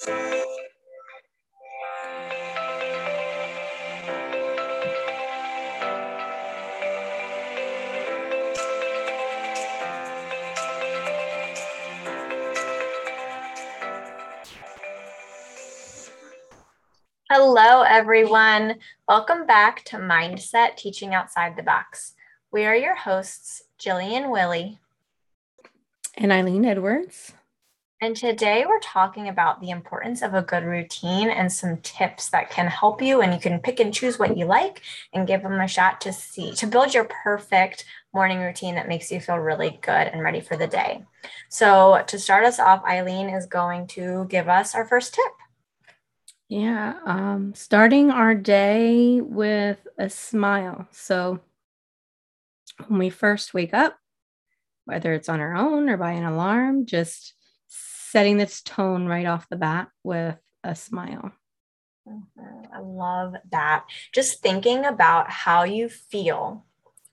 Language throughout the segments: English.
Hello, everyone. Welcome back to Mindset Teaching Outside the Box. We are your hosts, Jillian Willie and Eileen Edwards. And today we're talking about the importance of a good routine and some tips that can help you. And you can pick and choose what you like and give them a shot to see to build your perfect morning routine that makes you feel really good and ready for the day. So, to start us off, Eileen is going to give us our first tip. Yeah, um, starting our day with a smile. So when we first wake up, whether it's on our own or by an alarm, just setting this tone right off the bat with a smile. Mm-hmm. I love that. Just thinking about how you feel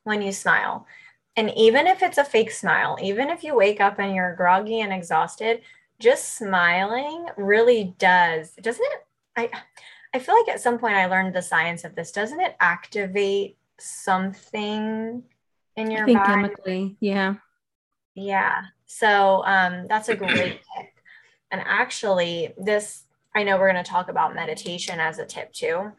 when you smile. And even if it's a fake smile, even if you wake up and you're groggy and exhausted, just smiling really does, doesn't it I I feel like at some point I learned the science of this. Doesn't it activate something in your I think body? chemically, yeah. Yeah. So um, that's a great tip. And actually, this I know we're going to talk about meditation as a tip too.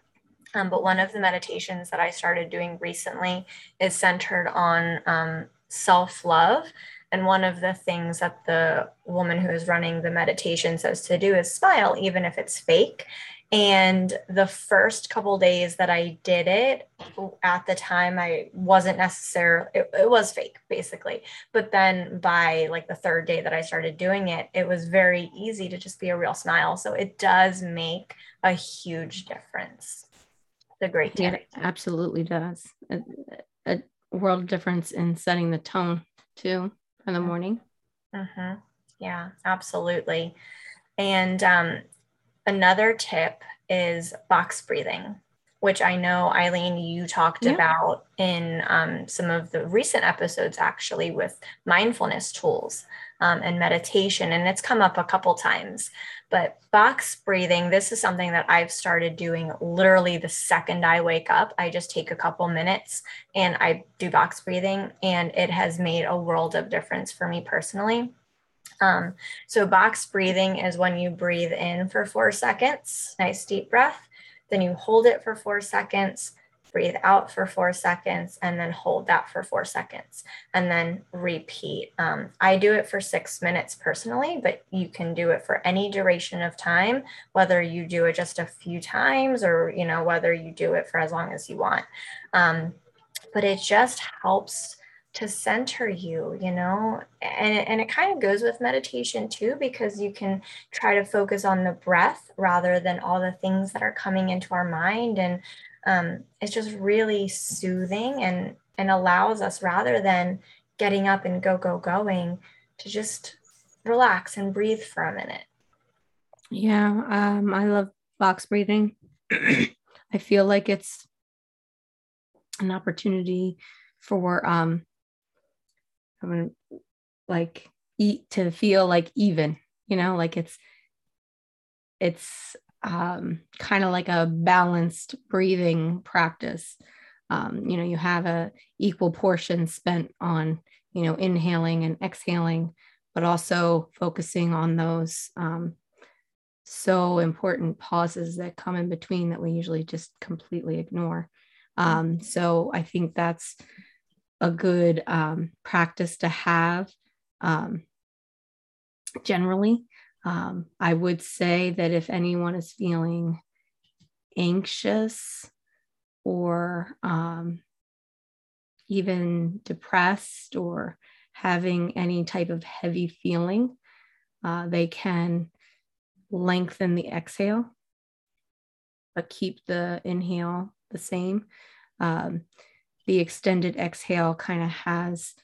Um, but one of the meditations that I started doing recently is centered on um, self love. And one of the things that the woman who is running the meditation says to do is smile, even if it's fake. And the first couple days that I did it, at the time, I wasn't necessarily, it, it, was fake basically. But then by like the third day that I started doing it, it was very easy to just be a real smile. So it does make a huge difference. The great tip. Yeah, it absolutely does. A, a world difference in setting the tone too in the morning. Mm-hmm. Yeah, absolutely. And um, another tip is box breathing, which I know, Eileen, you talked yeah. about in um, some of the recent episodes, actually, with mindfulness tools um, and meditation. And it's come up a couple times. But box breathing, this is something that I've started doing literally the second I wake up. I just take a couple minutes and I do box breathing, and it has made a world of difference for me personally. Um, so box breathing is when you breathe in for four seconds, nice deep breath. Then you hold it for four seconds, breathe out for four seconds, and then hold that for four seconds, and then repeat. Um, I do it for six minutes personally, but you can do it for any duration of time, whether you do it just a few times or you know whether you do it for as long as you want. Um, but it just helps to center you you know? And, and it kind of goes with meditation too because you can try to focus on the breath rather than all the things that are coming into our mind. And um, it's just really soothing and and allows us rather than getting up and go go going to just relax and breathe for a minute. Yeah um, i love box breathing. I feel like it's an opportunity for um, I'm gonna like eat to feel like even, you know, like it's it's um, kind of like a balanced breathing practice. Um, you know, you have a equal portion spent on, you know, inhaling and exhaling, but also focusing on those um, so important pauses that come in between that we usually just completely ignore. Um, so I think that's a good um, practice to have um, generally. Um, I would say that if anyone is feeling anxious or um, even depressed or having any type of heavy feeling, uh, they can lengthen the exhale, but keep the inhale the same. Um, the extended exhale kind of has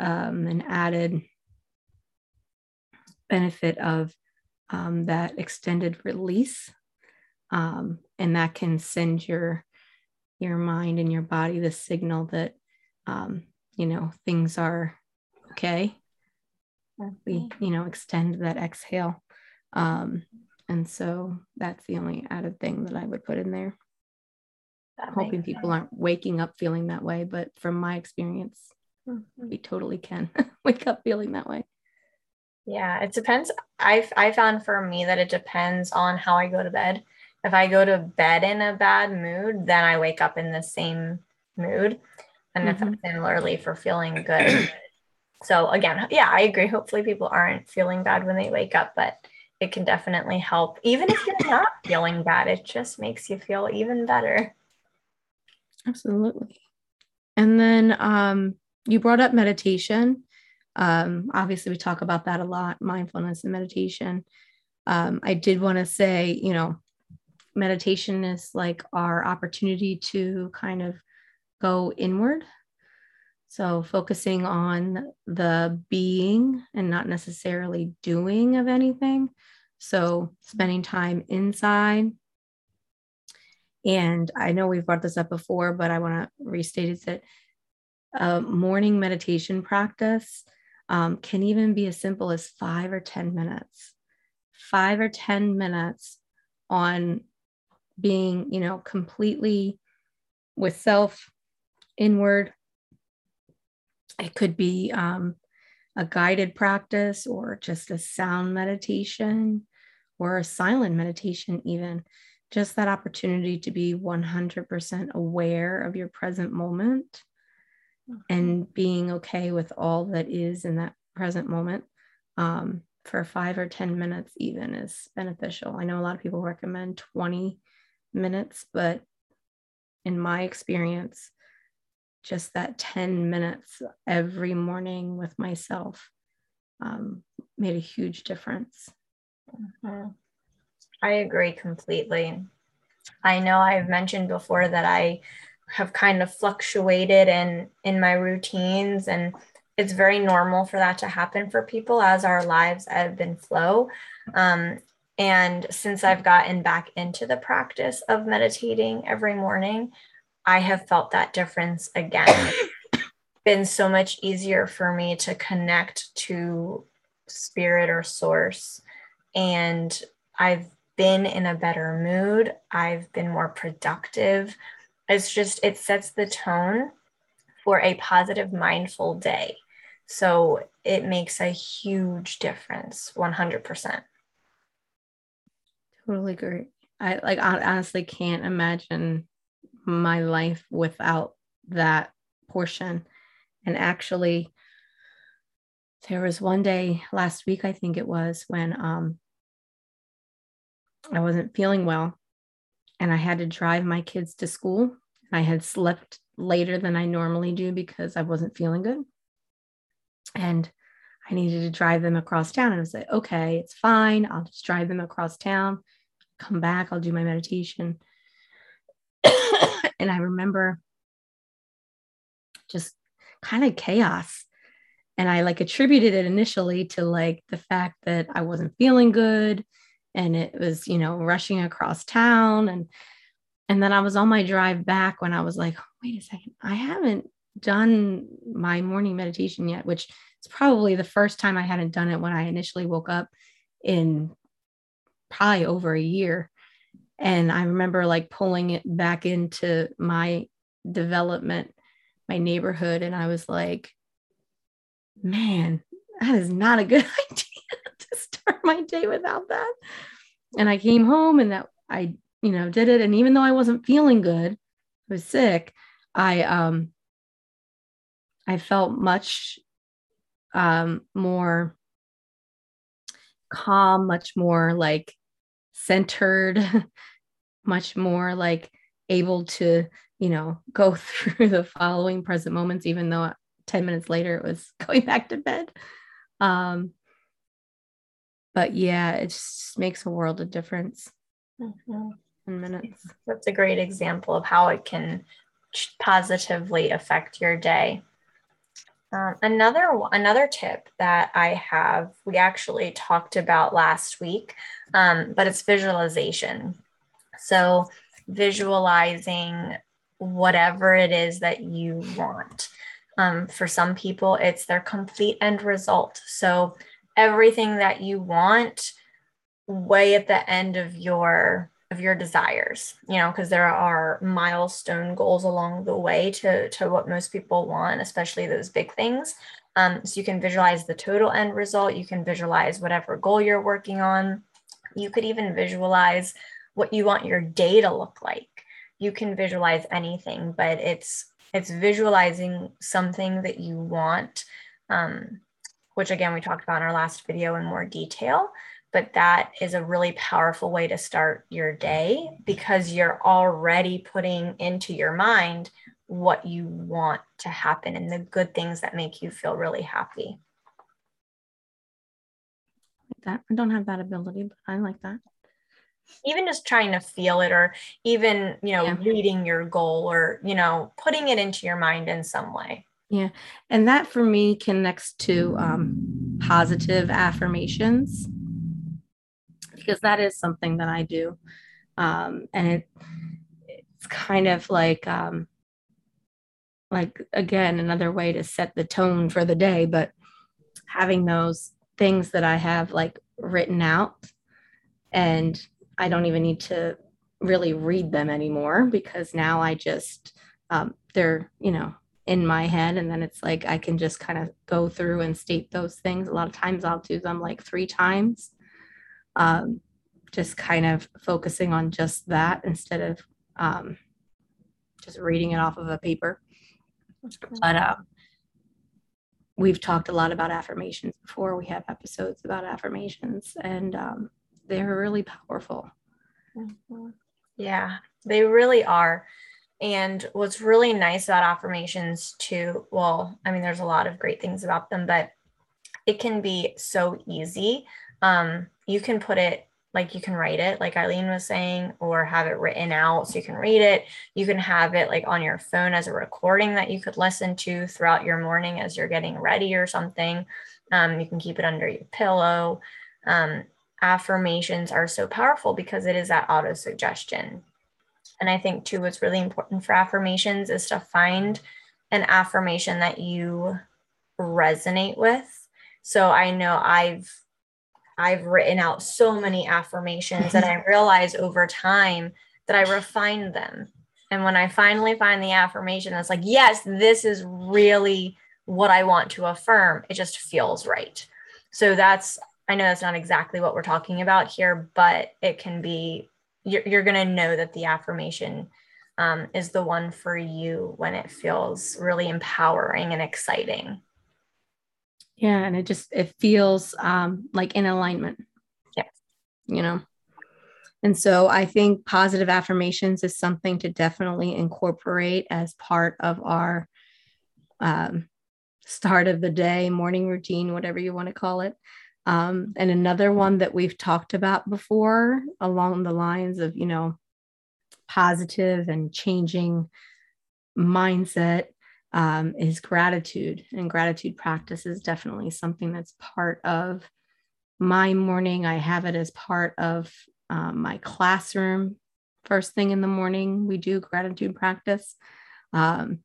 um, an added benefit of um, that extended release. Um, and that can send your your mind and your body the signal that um, you know things are okay. We you know extend that exhale, um, and And so that's the only added thing that I would put in there. That hoping people sense. aren't waking up feeling that way. But from my experience, mm-hmm. we totally can wake up feeling that way. Yeah, it depends. I I found for me that it depends on how I go to bed. If I go to bed in a bad mood, then I wake up in the same mood. And mm-hmm. similarly for feeling good. so again, yeah, I agree. Hopefully people aren't feeling bad when they wake up, but it can definitely help. Even if you're not feeling bad, it just makes you feel even better. Absolutely. And then um, you brought up meditation. Um, obviously, we talk about that a lot mindfulness and meditation. Um, I did want to say, you know, meditation is like our opportunity to kind of go inward. So, focusing on the being and not necessarily doing of anything. So, spending time inside. And I know we've brought this up before, but I want to restate it that a morning meditation practice um, can even be as simple as five or 10 minutes. Five or 10 minutes on being, you know, completely with self inward. It could be um, a guided practice or just a sound meditation or a silent meditation, even. Just that opportunity to be 100% aware of your present moment and being okay with all that is in that present moment um, for five or 10 minutes, even is beneficial. I know a lot of people recommend 20 minutes, but in my experience, just that 10 minutes every morning with myself um, made a huge difference. Mm-hmm. I agree completely. I know I've mentioned before that I have kind of fluctuated in in my routines and it's very normal for that to happen for people as our lives ebb and flow um, and since i've gotten back into the practice of meditating every morning i have felt that difference again been so much easier for me to connect to spirit or source and i've been in a better mood i've been more productive it's just, it sets the tone for a positive, mindful day. So it makes a huge difference, 100%. Totally agree. I like, I honestly can't imagine my life without that portion. And actually, there was one day last week, I think it was, when um, I wasn't feeling well and I had to drive my kids to school. I had slept later than I normally do because I wasn't feeling good. And I needed to drive them across town. And I was like, okay, it's fine. I'll just drive them across town, come back, I'll do my meditation. and I remember just kind of chaos. And I like attributed it initially to like the fact that I wasn't feeling good and it was you know rushing across town. And and then i was on my drive back when i was like wait a second i haven't done my morning meditation yet which is probably the first time i hadn't done it when i initially woke up in probably over a year. And i remember like pulling it back into my development my neighborhood and i was like man that is not a good idea my day without that. And I came home and that I, you know, did it. And even though I wasn't feeling good, I was sick, I um I felt much um more calm, much more like centered, much more like able to, you know, go through the following present moments, even though 10 minutes later it was going back to bed. Um, but yeah, it just makes a world of difference mm-hmm. in minutes. That's a great example of how it can positively affect your day. Um, another another tip that I have, we actually talked about last week, um, but it's visualization. So visualizing whatever it is that you want. Um, for some people, it's their complete end result. So everything that you want way at the end of your of your desires you know because there are milestone goals along the way to to what most people want especially those big things. Um, so you can visualize the total end result. You can visualize whatever goal you're working on. You could even visualize what you want your day to look like. You can visualize anything but it's it's visualizing something that you want um, which again we talked about in our last video in more detail but that is a really powerful way to start your day because you're already putting into your mind what you want to happen and the good things that make you feel really happy. That I don't have that ability, but I like that. Even just trying to feel it, or even, you know, yeah. reading your goal or, you know, putting it into your mind in some way. Yeah. And that for me connects to um, positive affirmations because that is something that I do. Um, and it, it's kind of like, um, like again, another way to set the tone for the day, but having those things that I have like written out and I don't even need to really read them anymore because now I just, um, they're, you know, in my head and then it's like I can just kind of go through and state those things. A lot of times I'll do them like three times um, just kind of focusing on just that instead of um, just reading it off of a paper. But um, we've talked a lot about affirmations before. We have episodes about affirmations, and um, they're really powerful. Mm-hmm. Yeah, they really are. And what's really nice about affirmations, too, well, I mean, there's a lot of great things about them, but it can be so easy. Um, you can put it like you can write it like eileen was saying or have it written out so you can read it. You can have it like on your phone as a recording that you could listen to throughout your morning as you're getting ready or something. Um, you can keep it under your pillow. Um, affirmations are so powerful because it is that auto suggestion and i think too what's really important for affirmations is to find an affirmation that you resonate with so i know i've I've written out so many affirmations and I realize over time that I refine them. And when I finally find the affirmation that's like, yes, this is really what I want to affirm, it just feels right. So that's, I know that's not exactly what we're talking about here, but it can be, you're, you're going to know that the affirmation um, is the one for you when it feels really empowering and exciting. Yeah and it just it feels um like in alignment. Yes. You know? And so i think positive affirmations is something to definitely incorporate as part of our um, start of the day morning routine whatever you want to call it um, and another one that we've talked about before along the lines of you know positive and changing mindset um, is gratitude. And gratitude practice is definitely something that's part of my morning. I have it as part of um, my classroom. First thing in the morning, we do gratitude practice because um,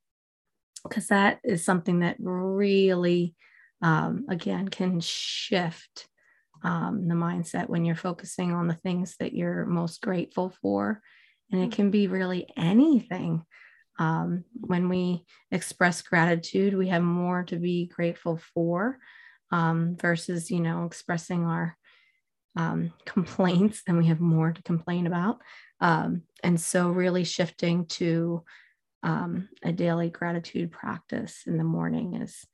that is something that really, um, again, can shift um, the mindset when you're focusing on the things that you're most grateful for. And it can be really anything. Um, when we express gratitude, we have more to be grateful for um, versus, you know, expressing our um, complaints, then we have more to complain about. Um, and so, really shifting to um, a daily gratitude practice in the morning is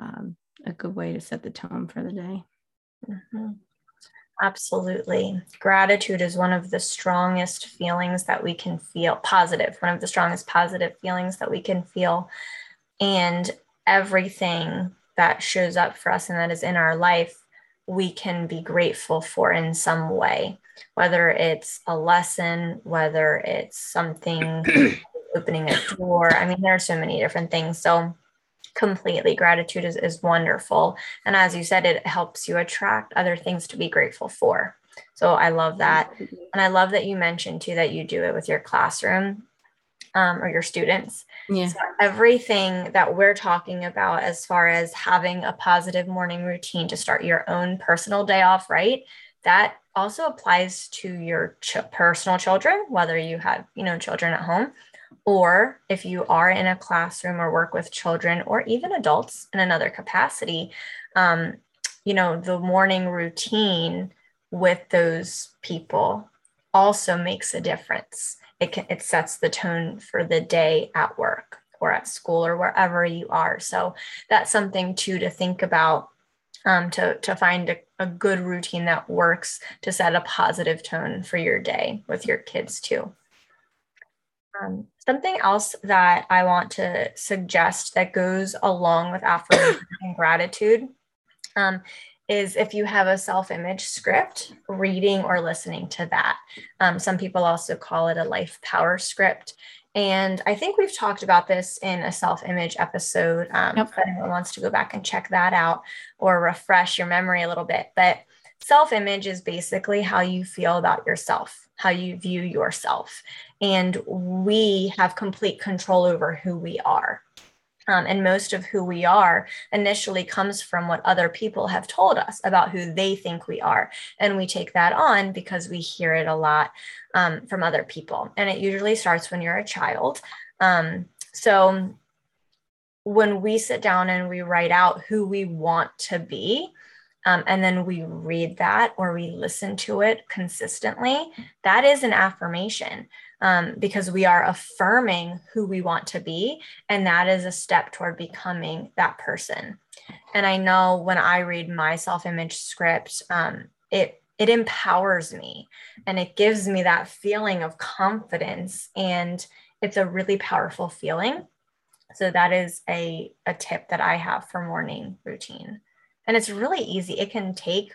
um, a good way to set the tone for the day. Mm-hmm. Absolutely. Gratitude is one of the strongest feelings that we can feel, positive, one of the strongest positive feelings that we can feel. And everything that shows up for us and that is in our life, we can be grateful for in some way, whether it's a lesson, whether it's something opening a door. I mean, there are so many different things. So, completely. Gratitude is, is wonderful. And as you said it helps you attract other things to be grateful for. So i love that. And i love that you mentioned too that you do it with your classroom um, or your students. Yeah. So everything that we're talking about as far as having a positive morning routine to start your own personal day off right? That also applies to your ch- personal children, whether you have, you know, children at home or if you are in a classroom or work with children or even adults in another capacity. Um, you know, the morning routine with those people also makes a difference. It can it sets the tone for the day at work or at school or wherever you are. So that's something too to think about um, to, to find a, a good routine that works to set a positive tone for your day with your kids too. Um, something else that I want to suggest that goes along with affirmation and gratitude um, is if you have a self image script, reading or listening to that. Um, some people also call it a life power script. And I think we've talked about this in a self image episode. Um. If anyone wants to go back and check that out or refresh your memory a little bit. But self image is basically how you feel about yourself, how you view yourself. And we have complete control over who we are. Um, and most of who we are initially comes from what other people have told us about who they think we are. And we take that on because we hear it a lot um, from other people. And it usually starts when you're a child. Um, so when we sit down and we write out who we want to be, um, and then we read that or we listen to it consistently, that is an affirmation um, because we are affirming who we want to be. And that is a step toward becoming that person. And I know when I read my self image script, um, it it empowers me and it gives me that feeling of confidence and it's a really powerful feeling so that is a, a tip that i have for morning routine and it's really easy it can take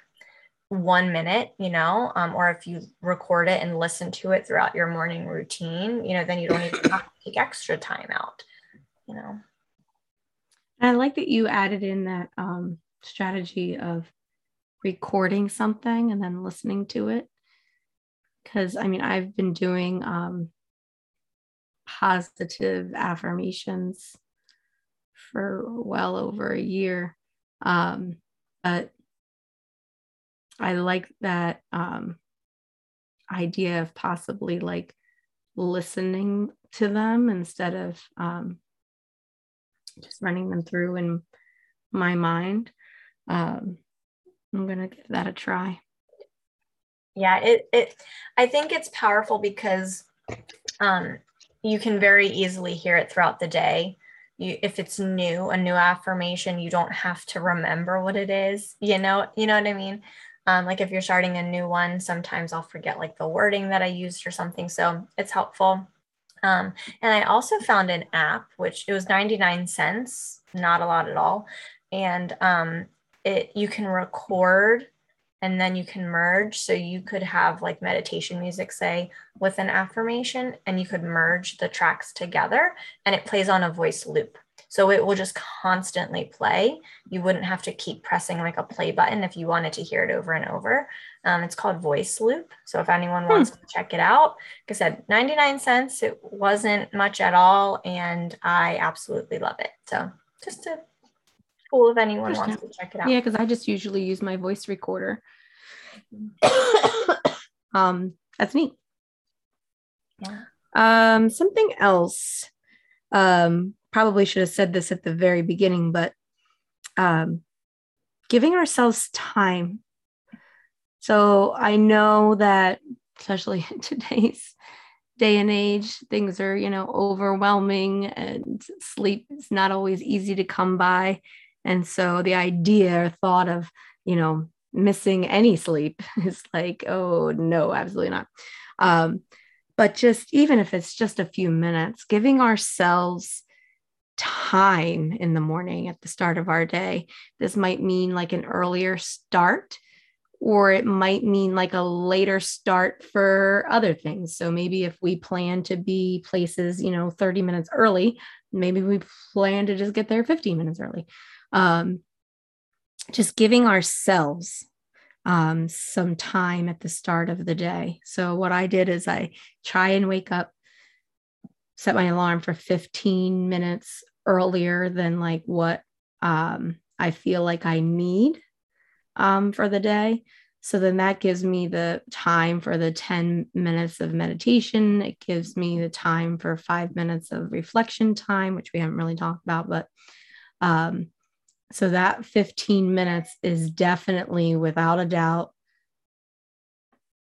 one minute, you know, um, or if you record it and listen to it throughout your morning routine, you know, then you don't even have to take extra time out, you know. I like that you added in that um, strategy of recording something and then listening to it. Because I mean, I've been doing um, positive affirmations for well over a year. Um, but I like that um, idea of possibly like listening to them instead of um, just running them through in my mind. Um, I'm gonna give that a try. Yeah, it it I think it's powerful because um, you can very easily hear it throughout the day. You, if it's new, a new affirmation, you don't have to remember what it is. You know, you know what I mean. Um, like if you're starting a new one, sometimes I'll forget like the wording that I used or something. So it's helpful. Um, and I also found an app, which it was 99 cents, not a lot at all. And um, it you can record and then you can merge. So you could have like meditation music, say, with an affirmation, and you could merge the tracks together and it plays on a voice loop. So it will just constantly play. You wouldn't have to keep pressing like a play button if you wanted to hear it over and over. Um, it's called Voice Loop. So if anyone wants hmm. to check it out, like I said, 99 cents. It wasn't much at all. And I absolutely love it. So just to cool if anyone wants to check it out. Yeah, because I just usually use my voice recorder. um, that's neat. Yeah. Um, something else. Um, probably should have said this at the very beginning, but um, giving ourselves time. So I know that, especially in today's day and age, things are, you know, overwhelming and sleep is not always easy to come by. And so the idea or thought of, you know, missing any sleep is like, oh, no, absolutely not. Um, but just even if it's just a few minutes, giving ourselves time in the morning at the start of our day. This might mean like an earlier start, or it might mean like a later start for other things. So maybe if we plan to be places, you know, 30 minutes early, maybe we plan to just get there 15 minutes early. Um, just giving ourselves um, some time at the start of the day. So, what I did is I try and wake up set my alarm for 15 minutes earlier than like what um, I feel like I need um, for the day. so then that gives me the time for the 10 minutes of meditation. It gives me the time for five minutes of reflection time, which we haven't really talked about. But um, so that 15 minutes is definitely, without a doubt,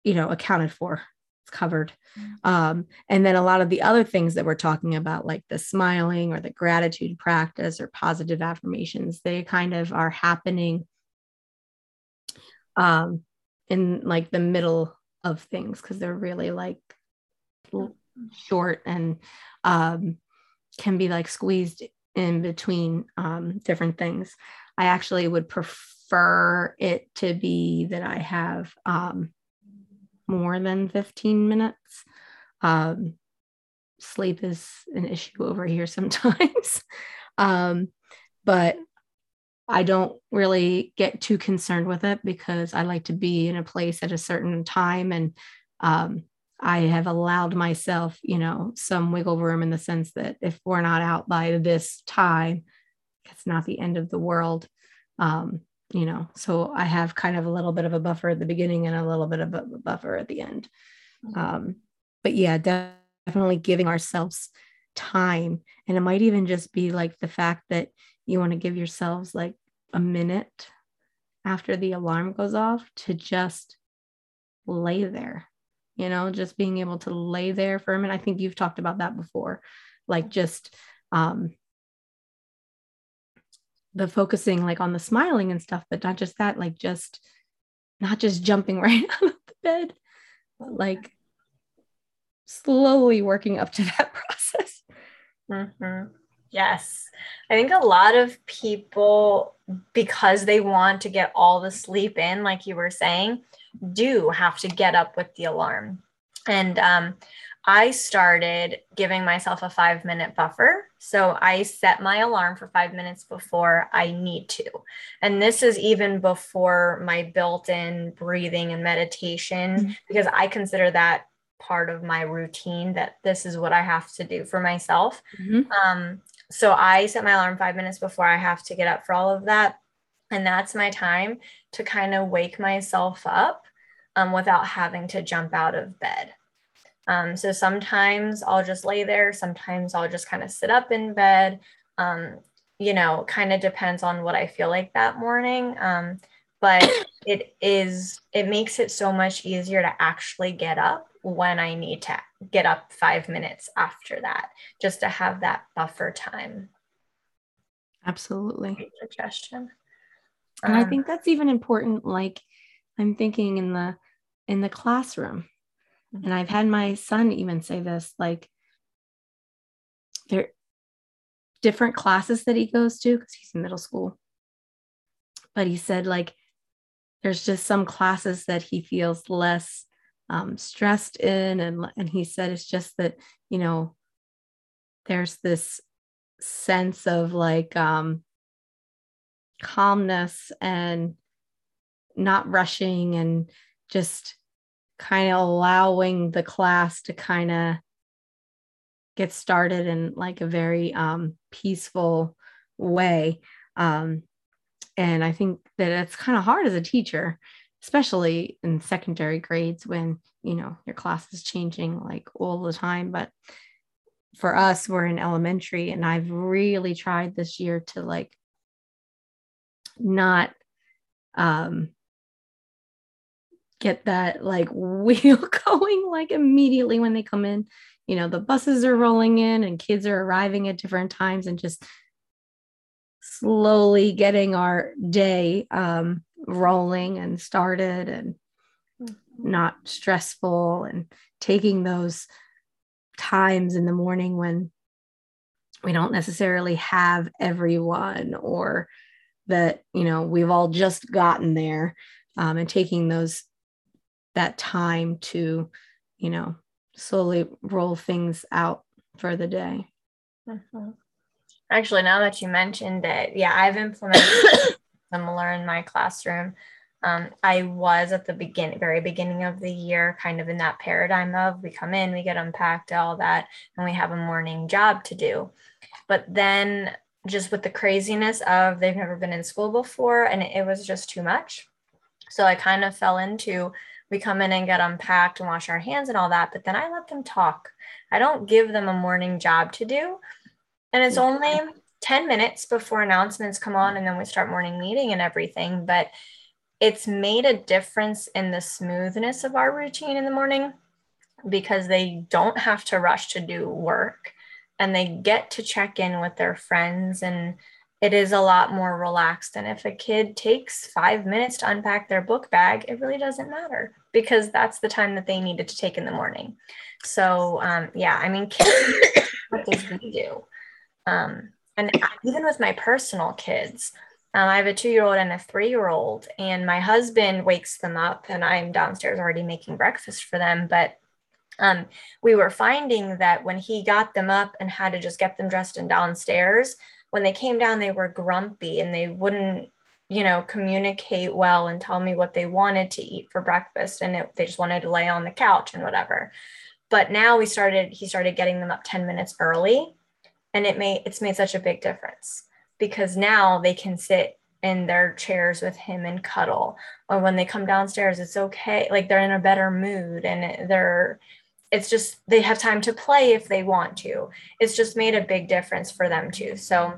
you know, accounted for. It's covered. Mm-hmm. Um, and then a lot of the other things that we're talking about, like the smiling or the gratitude practice or positive affirmations, they kind of are happening um, in like the middle of things because they're really like short and um, can be like squeezed in between um, different things. I actually would prefer it to be that I have um, more than 15 minutes. Um, sleep is an issue over here sometimes. um, but I don't really get too concerned with it because I like to be in a place at a certain time. And um, I have allowed myself, you know, some wiggle room in the sense that if we're not out by this time, it's not the end of the world. Um, you know, so I have kind of a little bit of a buffer at the beginning and a little bit of a buffer at the end. Um, but yeah, definitely giving ourselves time. And it might even just be like the fact that you want to give yourselves like a minute after the alarm goes off to just lay there you know just being able to lay there for a minute i think you've talked about that before like just um the focusing like on the smiling and stuff but not just that like just not just jumping right out of the bed but like slowly working up to that process mm-hmm. Yes. I think a lot of people, because they want to get all the sleep in, like you were saying, do have to get up with the alarm. And um, I started giving myself a five minute buffer. So I set my alarm for five minutes before I need to. And this is even before my built in breathing and meditation, mm-hmm. because I consider that part of my routine that this is what I have to do for myself. Mm-hmm. Um, so I set my alarm five minutes before I have to get up for all of that. And that's my time to kind of wake myself up um, without having to jump out of bed. Um, so sometimes I'll just lay there, sometimes I'll just kind of sit up in bed. Um, you know, kind of depends on what I feel like that morning. Um, but it is, it makes it so much easier to actually get up when I need to get up five minutes after that, just to have that buffer time. Absolutely. Great suggestion. And um, I think that's even important. Like I'm thinking in the in the classroom, mm-hmm. and I've had my son even say this, like there are different classes that he goes to because he's in middle school. But he said like there's just some classes that he feels less um, stressed in and and he said it's just that you know there's this sense of like um, calmness and not rushing and just kind of allowing the class to kind of get started in like a very um, peaceful way. Um, and i think that it's kind of hard as a teacher especially in secondary grades when you know your class is changing like all the time. But for us we're in elementary and i've really tried this year to like not um get that like wheel going like immediately when they come in you know the buses are rolling in and kids are arriving at different times and just slowly getting our day um rolling and started and mm-hmm. not stressful and taking those times in the morning when we don't necessarily have everyone or that you know we've all just gotten there um, and taking those that time to you know slowly roll things out for the day mm-hmm. actually now that you mentioned it yeah i've implemented similar in my classroom. Um, I was at the beginning, very beginning of the year, kind of in that paradigm of we come in, we get unpacked, all that, and we have a morning job to do. But then, just with the craziness of they've never been in school before, and it was just too much. So I kind of fell into we come in and get unpacked and wash our hands and all that, but then I let them talk. I don't give them a morning job to do. And it's only 10 minutes before announcements come on and then we start morning meeting and everything. But it's made a difference in the smoothness of our routine in the morning because they don't have to rush to do work and they get to check in with their friends and it is a lot more relaxed and if a kid takes five minutes to unpack their book bag it really doesn't matter because that's the time that they needed to take in the morning so um, yeah i mean kids what does we do um, and even with my personal kids um, I have a two year old and a three year old, and my husband wakes them up, and I'm downstairs already making breakfast for them. But um, we were finding that when he got them up and had to just get them dressed and downstairs, when they came down, they were grumpy and they wouldn't, you know, communicate well and tell me what they wanted to eat for breakfast. And it, they just wanted to lay on the couch and whatever. But now we started, he started getting them up 10 minutes early. And it made, it's made such a big difference because now they can sit in their chairs with him and cuddle or when they come downstairs it's okay like they're in a better mood and they're it's just they have time to play if they want to it's just made a big difference for them too so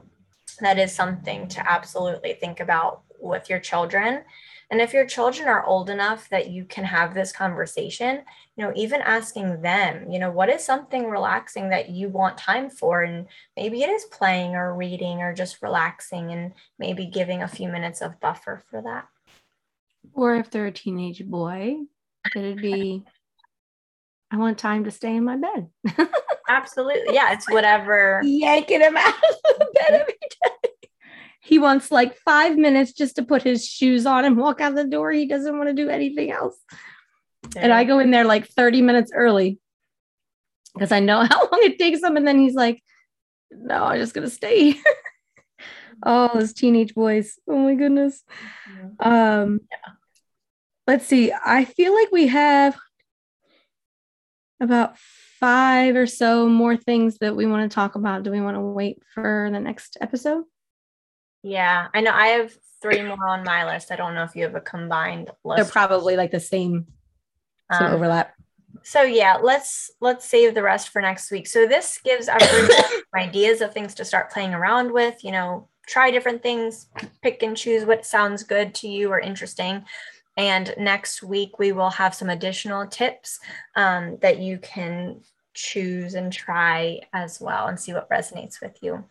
that is something to absolutely think about with your children and if your children are old enough that you can have this conversation, you know, even asking them, you know, what is something relaxing that you want time for? And maybe it is playing or reading or just relaxing and maybe giving a few minutes of buffer for that. Or if they're a teenage boy, it'd be, I want time to stay in my bed. Absolutely. Yeah, it's whatever. Yanking him out of the bed every day he wants like five minutes just to put his shoes on and walk out the door. He doesn't want to do anything else. And I go in there like 30 minutes early because I know how long it takes him. And then he's like, no, I'm just going to stay here. oh, those teenage boys. Oh my goodness. Um, yeah. Let's see. I feel like we have about five or so more things that we want to talk about. Do we want to wait for the next episode? Yeah, I know. I have three more on my list. I don't know if you have a combined list. They're probably like the same, some um, overlap. So yeah, let's let's save the rest for next week. So this gives everyone ideas of things to start playing around with. You know, try different things, pick and choose what sounds good to you or interesting. And next week we will have some additional tips um, that you can choose and try as well and see what resonates with you.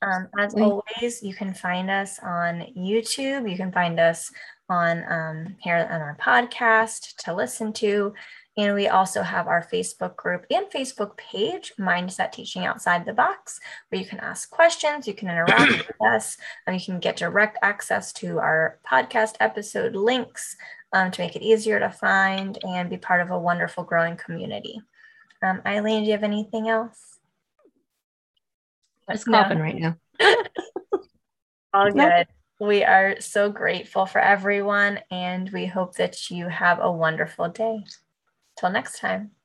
Um, as always, you can find us on YouTube. You can find us on um, here on our podcast to listen to. And we also have our Facebook group and Facebook page, Mindset Teaching Outside the Box, where you can ask questions, you can interact with us, and you can get direct access to our podcast episode links um, to make it easier to find and be part of a wonderful growing community. Um, Eileen, do you have anything else? Just coughing right now. All good. We are so grateful for everyone, and we hope that you have a wonderful day. Till next time.